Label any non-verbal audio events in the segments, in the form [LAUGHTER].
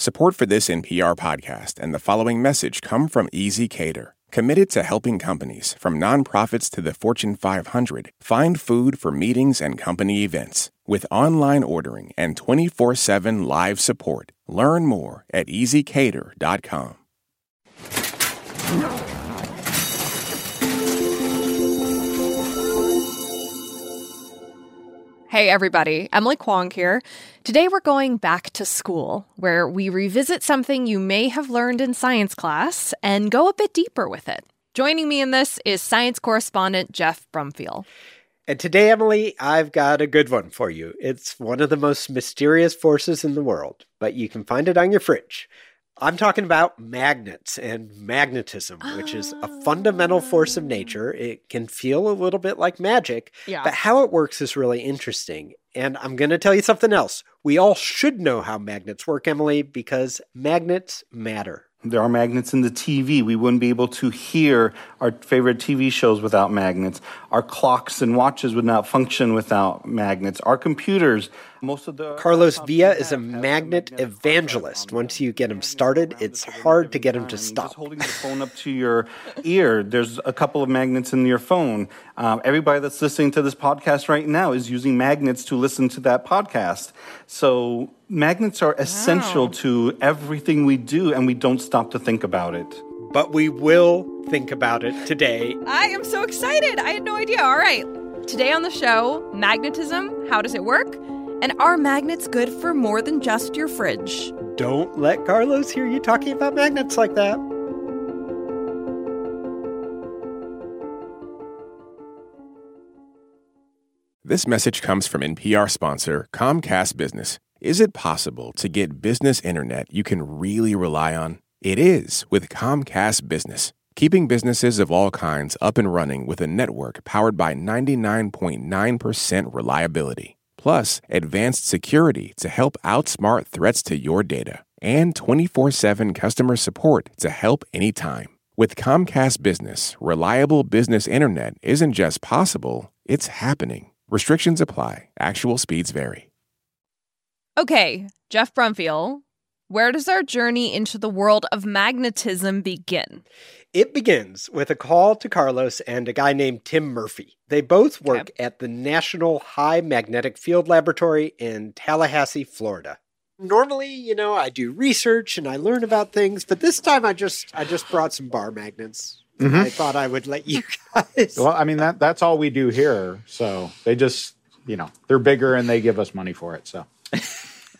Support for this NPR podcast and the following message come from ezCater, committed to helping companies, from nonprofits to the Fortune 500, find food for meetings and company events. With online ordering and 24 7 live support, learn more at ezcater.com. Hey, everybody, Emily Kwong here. Today we're going back to school, where we revisit something you may have learned in science class and go a bit deeper with it. Joining me in this is science correspondent Geoff Brumfiel. And today, Emily, I've got a good one for you. It's one of the most mysterious forces in the world, but you can find it on your fridge. I'm talking about magnets and magnetism, which is a fundamental force of ah. nature. It can feel a little bit like magic, Yeah. but how it works is really interesting. And I'm going to tell you something else. We all should know how magnets work, Emily, because magnets matter. There are magnets in the TV. We wouldn't be able to hear our favorite TV shows without magnets. Our clocks and watches would not function without magnets. Our computers, most of the Carlos laptops Villa is a have have magnet evangelist. Once you get him started, it's hard to get him to stop. Just holding the phone up to your ear, there's a couple of magnets in your phone. Um, everybody that's listening to this podcast right now is using magnets to listen to that podcast. So magnets are essential to everything we do, and we don't stop to think about it. But we will think about it today. I am so excited. I had no idea. All right. Today on the show, magnetism. How does it work? And are magnets good for more than just your fridge? Don't let Carlos hear you talking about magnets like that. This message comes from NPR sponsor Comcast Business. Is it possible to get business internet you can really rely on? It is with Comcast Business, keeping businesses of all kinds up and running with a network powered by 99.9% reliability. Plus, advanced security to help outsmart threats to your data, and 24 7 customer support to help anytime. With Comcast Business, reliable business internet isn't just possible, it's happening. Restrictions apply, actual speeds vary. Okay, Geoff Brumfiel, where does our journey into the world of magnetism begin? It begins with a call to Carlos and a guy named Tim Murphy. They both work at the National High Magnetic Field Laboratory in Tallahassee, Florida. Normally, you know, I do research and I learn about things, but this time I just I just brought some bar magnets. Mm-hmm. I thought I would let you guys. Well, I mean that that's all we do here. So they just, you know, they're bigger and they give us money for it. So [LAUGHS]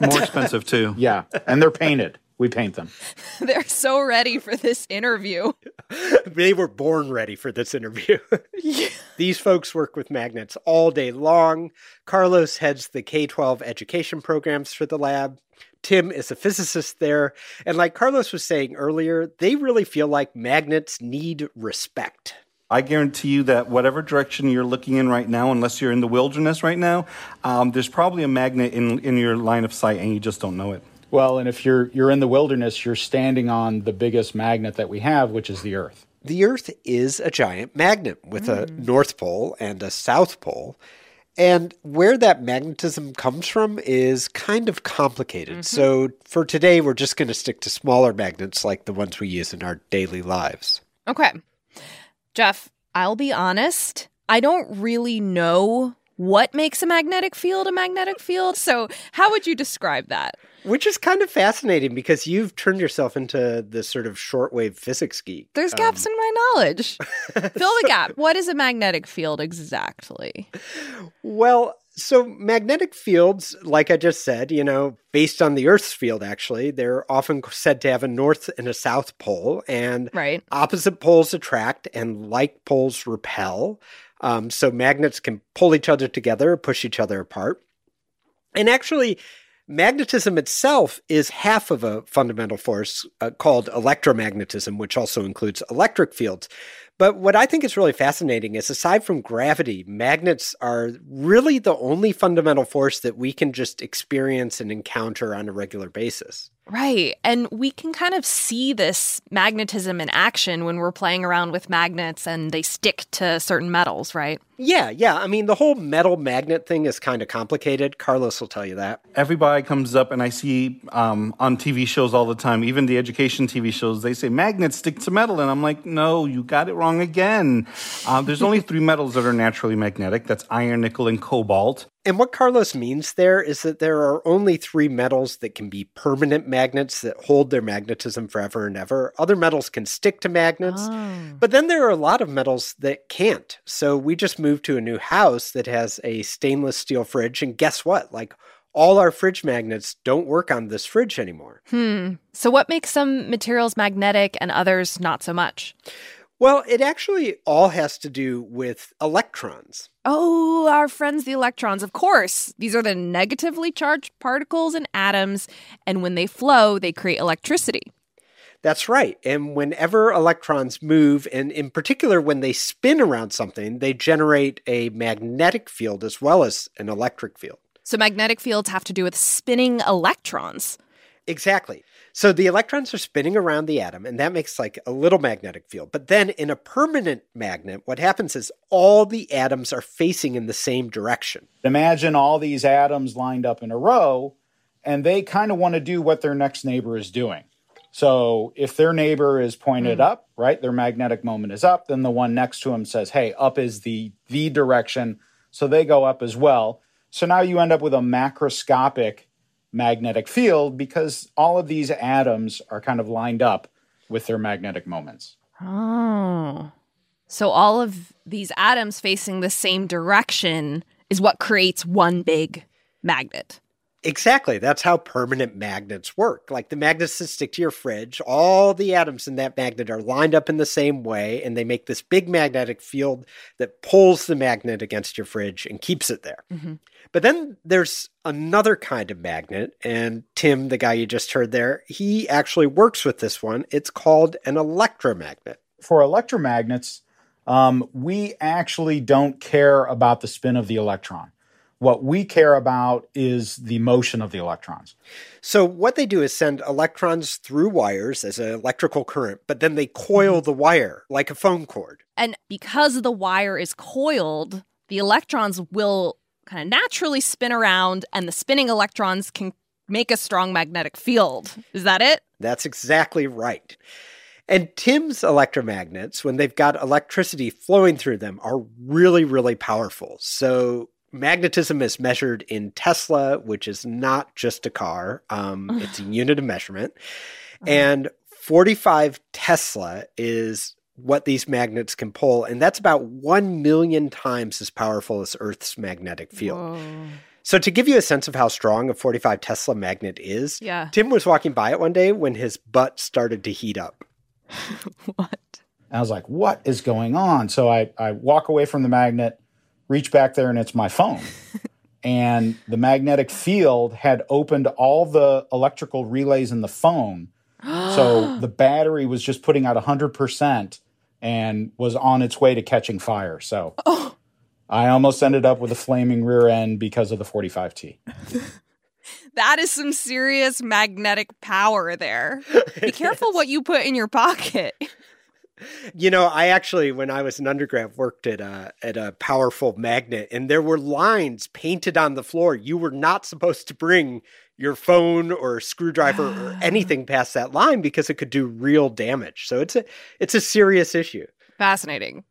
More expensive, too. [LAUGHS] yeah, and they're painted. We paint them. [LAUGHS] They're so ready for this interview. [LAUGHS] they were born ready for this interview. These folks work with magnets all day long. Carlos heads the K 12 education programs for the lab. Tim is a physicist there. And like Carlos was saying earlier, they really feel like magnets need respect. I guarantee you that whatever direction you're looking in right now, unless you're in the wilderness right now, um, there's probably a magnet in, in your line of sight and you just don't know it. Well, and if you're you're in the wilderness, you're standing on the biggest magnet that we have, which is the Earth. The Earth is a giant magnet with a North Pole and a South Pole. And where that magnetism comes from is kind of complicated. So for today, we're just going to stick to smaller magnets like the ones we use in our daily lives. Okay. Geoff, I'll be honest. I don't really know what makes a magnetic field a magnetic field. So, how would you describe that? Which is kind of fascinating because you've turned yourself into this sort of shortwave physics geek. There's um, gaps in my knowledge. [LAUGHS] Fill the gap. What is a magnetic field exactly? Well, so magnetic fields, like I just said, you know, based on the Earth's field, actually, they're often said to have a north and a south pole, and Right. opposite poles attract and like poles repel. Um, so magnets can pull each other together, push each other apart. And actually, magnetism itself is half of a fundamental force uh, called electromagnetism, which also includes electric fields. But what I think is really fascinating is aside from gravity, magnets are really the only fundamental force that we can just experience and encounter on a regular basis. Right. And we can kind of see this magnetism in action when we're playing around with magnets and they stick to certain metals, right? Yeah, yeah. I mean, the whole metal magnet thing is kind of complicated. Carlos will tell you that. Everybody comes up, and I see um, on TV shows all the time, even the education TV shows, they say magnets stick to metal. And I'm like, no, you got it wrong again. Uh, there's only three metals that are naturally magnetic that's iron, nickel, and cobalt. And what Carlos means there is that there are only three metals that can be permanent magnets that hold their magnetism forever and ever. Other metals can stick to magnets, oh. but then there are a lot of metals that can't. So we just moved to a new house that has a stainless steel fridge, and guess what? Like all our fridge magnets don't work on this fridge anymore. Hmm. So what makes some materials magnetic and others not so much? Well, it actually all has to do with electrons. Oh, our friends, the electrons, of course. These are the negatively charged particles and atoms, and when they flow, they create electricity. That's right. And whenever electrons move, and in particular when they spin around something, they generate a magnetic field as well as an electric field. So magnetic fields have to do with spinning electrons. Exactly. So the electrons are spinning around the atom, and that makes like a little magnetic field. But then in a permanent magnet, what happens is all the atoms are facing in the same direction. Imagine all these atoms lined up in a row, and they kind of want to do what their next neighbor is doing. So if their neighbor is pointed mm. up, right, their magnetic moment is up, then the one next to him says, "Hey, up is the the direction." So they go up as well. So now you end up with a macroscopic magnetic field because all of these atoms are kind of lined up with their magnetic moments. Oh. So all of these atoms facing the same direction is what creates one big magnet. Exactly. That's how permanent magnets work. Like the magnets that stick to your fridge, all the atoms in that magnet are lined up in the same way, and they make this big magnetic field that pulls the magnet against your fridge and keeps it there. Mm-hmm. But then there's another kind of magnet, and Tim, the guy you just heard there, he actually works with this one. It's called an electromagnet. For electromagnets, um, we actually don't care about the spin of the electron. What we care about is the motion of the electrons. So, what they do is send electrons through wires as an electrical current, but then they coil mm-hmm. the wire like a phone cord. And because the wire is coiled, the electrons will kind of naturally spin around, and the spinning electrons can make a strong magnetic field. Is that it? That's exactly right. And Tim's electromagnets, when they've got electricity flowing through them, are really, really powerful. So magnetism is measured in Tesla, which is not just a car, um, [LAUGHS] it's a unit of measurement. Uh-huh. And 45 Tesla is what these magnets can pull. And that's about 1 million times as powerful as Earth's magnetic field. Whoa. So, to give you a sense of how strong a 45 Tesla magnet is, yeah. Tim was walking by it one day when his butt started to heat up. [LAUGHS] what? I was like, what is going on? So I, I walk away from the magnet, reach back there and it's my phone. [LAUGHS] and the magnetic field had opened all the electrical relays in the phone. [GASPS] so the battery was just putting out 100% and was on its way to catching fire. So oh. I almost ended up with a flaming rear end because of the 45T. [LAUGHS] that is some serious magnetic power there. Be [LAUGHS] careful what you put in your pocket. You know, I actually, when I was an undergrad, worked at a at a powerful magnet, and there were lines painted on the floor. You were not supposed to bring your phone or screwdriver or [GASPS] anything past that line because it could do real damage. So it's a it's a serious issue. Fascinating.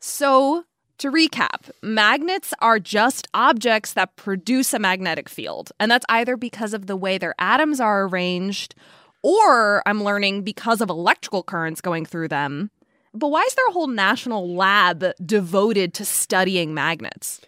So to recap, magnets are just objects that produce a magnetic field, and that's either because of the way their atoms are arranged or I'm learning because of electrical currents going through them. But why is there a whole national lab devoted to studying magnets?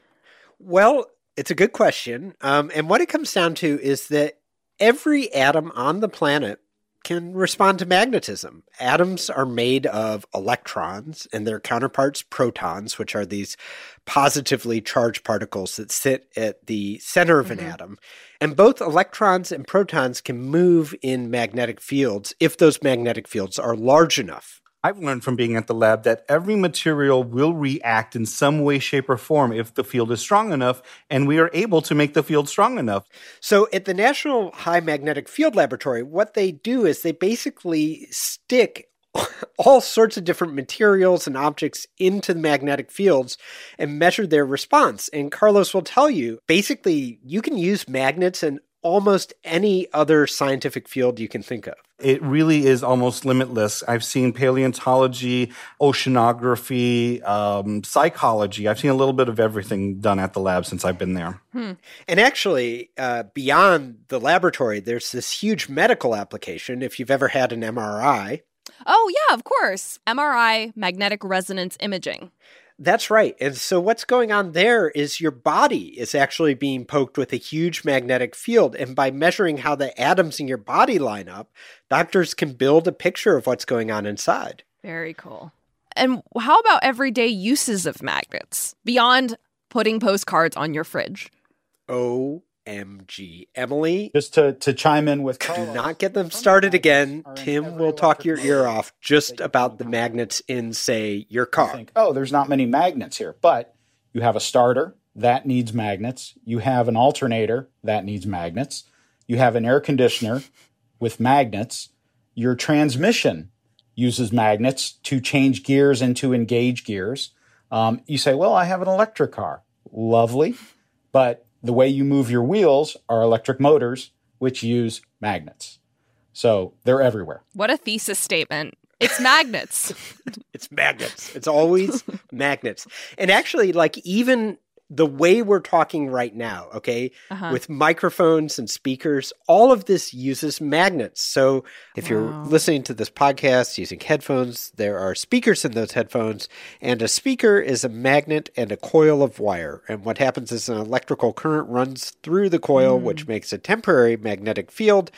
Well, it's a good question. Um, and what it comes down to is that every atom on the planet can respond to magnetism. Atoms are made of electrons and their counterparts, protons, which are these positively charged particles that sit at the center of mm-hmm. an atom. And both electrons and protons can move in magnetic fields if those magnetic fields are large enough. I've learned from being at the lab that every material will react in some way, shape, or form if the field is strong enough, and we are able to make the field strong enough. So, at the National High Magnetic Field Laboratory, what they do is they basically stick [LAUGHS] all sorts of different materials and objects into the magnetic fields and measure their response. And Carlos will tell you basically, you can use magnets in almost any other scientific field you can think of. It really is almost limitless. I've seen paleontology, oceanography, um, psychology. I've seen a little bit of everything done at the lab since I've been there. Hmm. And actually, uh, beyond the laboratory, there's this huge medical application. If you've ever had an MRI, Oh, yeah, of course. MRI, magnetic resonance imaging. That's right. And so what's going on there is your body is actually being poked with a huge magnetic field. And by measuring how the atoms in your body line up, doctors can build a picture of what's going on inside. Very cool. And how about everyday uses of magnets beyond putting postcards on your fridge? Oh MG. Emily. Just to, to chime in with Do not get them started again. Tim will talk your ear off just about the magnets in, say, your car. Think, oh, there's not many magnets here. But you have a starter, that needs magnets. You have an alternator, that needs magnets. You have an air conditioner with magnets. Your transmission uses magnets to change gears and to engage gears. Um, you say, well, I have an electric car. Lovely. But the way you move your wheels are electric motors, which use magnets. So they're everywhere. What a thesis statement. It's magnets. [LAUGHS] it's magnets. It's always [LAUGHS] magnets. And actually, like, even the way we're talking right now, okay, uh-huh. with microphones and speakers, all of this uses magnets. So if wow. you're listening to this podcast using headphones, there are speakers in those headphones, and a speaker is a magnet and a coil of wire. And what happens is an electrical current runs through the coil, mm. which makes a temporary magnetic field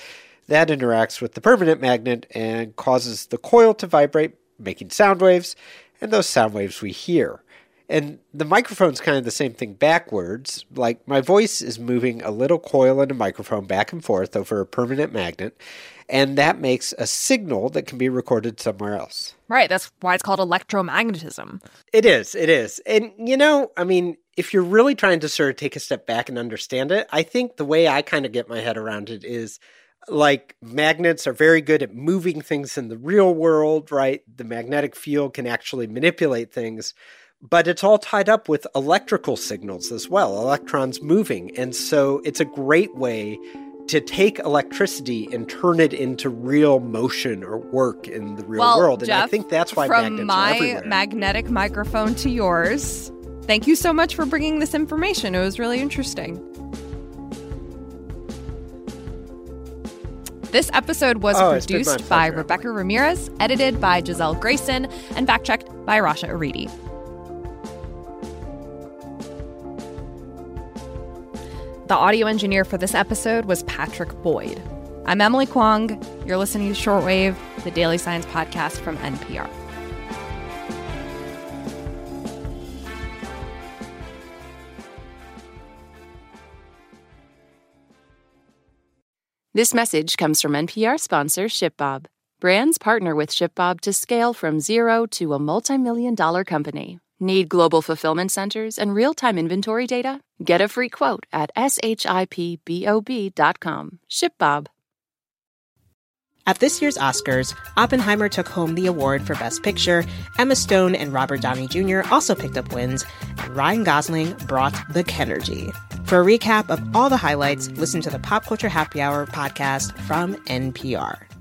that interacts with the permanent magnet and causes the coil to vibrate, making sound waves, and those sound waves we hear. And the microphone's kind of the same thing backwards. Like my voice is moving a little coil in a microphone back and forth over a permanent magnet, and that makes a signal that can be recorded somewhere else. Right. That's why it's called electromagnetism. It is. It is. And, you know, I mean, if you're really trying to sort of take a step back and understand it, I think the way I kind of get my head around it is like magnets are very good at moving things in the real world, right? The magnetic field can actually manipulate things but it's all tied up with electrical signals as well, electrons moving. And so it's a great way to take electricity and turn it into real motion or work in the real well, world. And Geoff, I think that's why from magnets my magnetic microphone to yours. Thank you so much for bringing this information. It was really interesting. This episode was oh, produced by Rebecca Ramirez, edited by Giselle Grayson, and fact checked by Rasha Aridi. The audio engineer for this episode was Patrick Boyd. I'm Emily Kwong. You're listening to Shortwave, the daily science podcast from NPR. This message comes from NPR sponsor ShipBob. Brands partner with ShipBob to scale from zero to a multi million dollar company Need global fulfillment centers and real time inventory data? Get a free quote at shipbob.com. ShipBob. At this year's Oscars, Oppenheimer took home the award for Best Picture. Emma Stone and Robert Downey Jr. also picked up wins, and Ryan Gosling brought the Kenergy. For a recap of all the highlights, listen to the Pop Culture Happy Hour podcast from NPR.